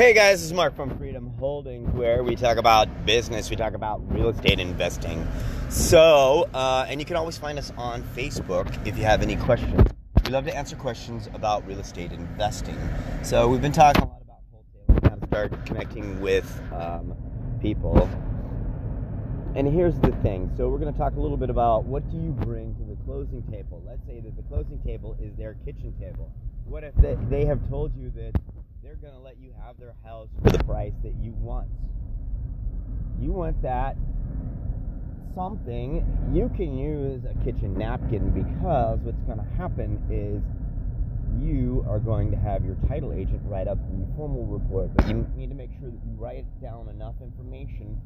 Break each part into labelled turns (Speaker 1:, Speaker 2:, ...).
Speaker 1: Hey guys, this is Mark from Freedom Holdings, where we talk about business, we talk about real estate investing. So, uh, and you can always find us on Facebook if you have any questions. We love to answer questions about real estate investing. So, we've been talking a lot about wholesaling, how to start connecting with um, people. And here's the thing. So, we're going to talk a little bit about what do you bring to the closing table. Let's say that the closing table is their kitchen table. What if they, they have told you that they're going to let you have their house for the price that you want. You want that something you can use a kitchen napkin because what's going to happen is you are going to have your title agent write up the formal report, but you need to make sure that you write down enough information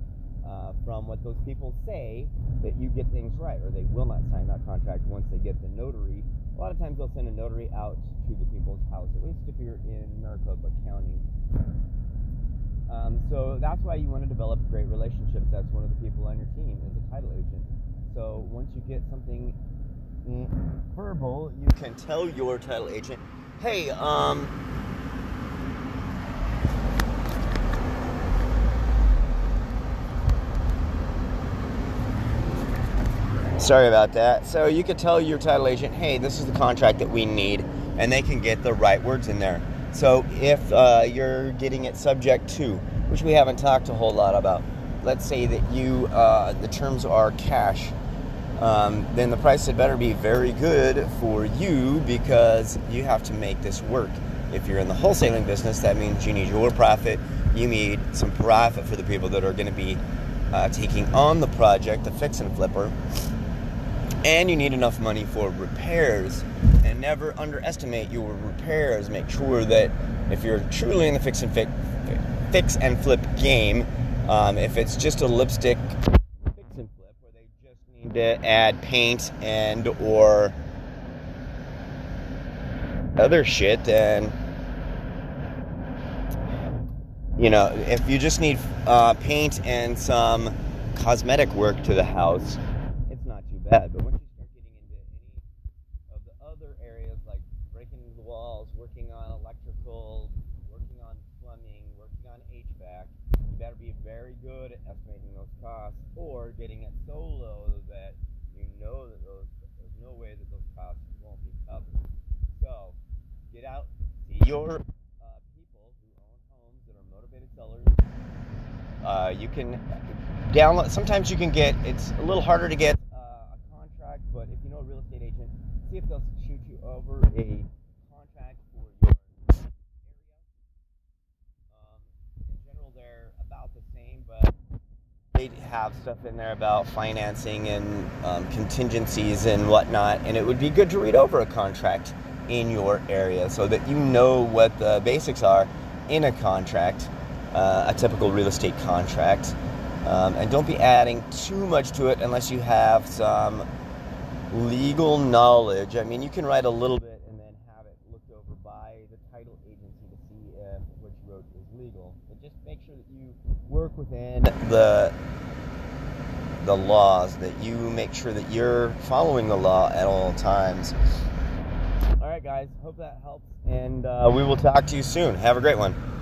Speaker 1: uh, from what those people say that you get things right, or they will not sign that contract once they get the notary. A lot of times they'll send a notary out to the people's house, at least if you're in Maricopa County. Um, so that's why you want to develop great relationships. That's one of the people on your team is a title agent. So once you get something verbal, you can tell your title agent, "Hey, um, Sorry about that. So you could tell your title agent, hey, this is the contract that we need, and they can get the right words in there. So if uh, you're getting it subject to, which we haven't talked a whole lot about, let's say that you uh, the terms are cash, um, then the price had better be very good for you because you have to make this work. If you're in the wholesaling business, that means you need your profit. You need some profit for the people that are going to be uh, taking on the project, the fix and flipper and you need enough money for repairs. And never underestimate your repairs. Make sure that if you're truly in the fix and fix, fix and flip game um, if it's just a lipstick fix and flip where they just need to add paint and or other shit then you know if you just need uh, paint and some cosmetic work to the house it's not too bad but when walls, working on electrical, working on plumbing, working on HVAC. You better be very good at estimating those costs or getting it so low that you know that those there's no way that those costs won't be covered. So get out, see your uh, people who own homes that are motivated sellers. Uh, you can download. Sometimes you can get. It's a little harder to get uh, a contract, but if you know a real estate agent, see if they'll shoot you over a have stuff in there about financing and um, contingencies and whatnot, and it would be good to read over a contract in your area so that you know what the basics are in a contract, uh, a typical real estate contract. Um, and don't be adding too much to it unless you have some legal knowledge. I mean, you can write a little bit and then have it looked over by the title agency to see if what you wrote is legal. But just make sure that you work within the the laws, that you make sure that you're following the law at all times. All right, guys, hope that helps, and uh, we will talk to you soon. Have a great one.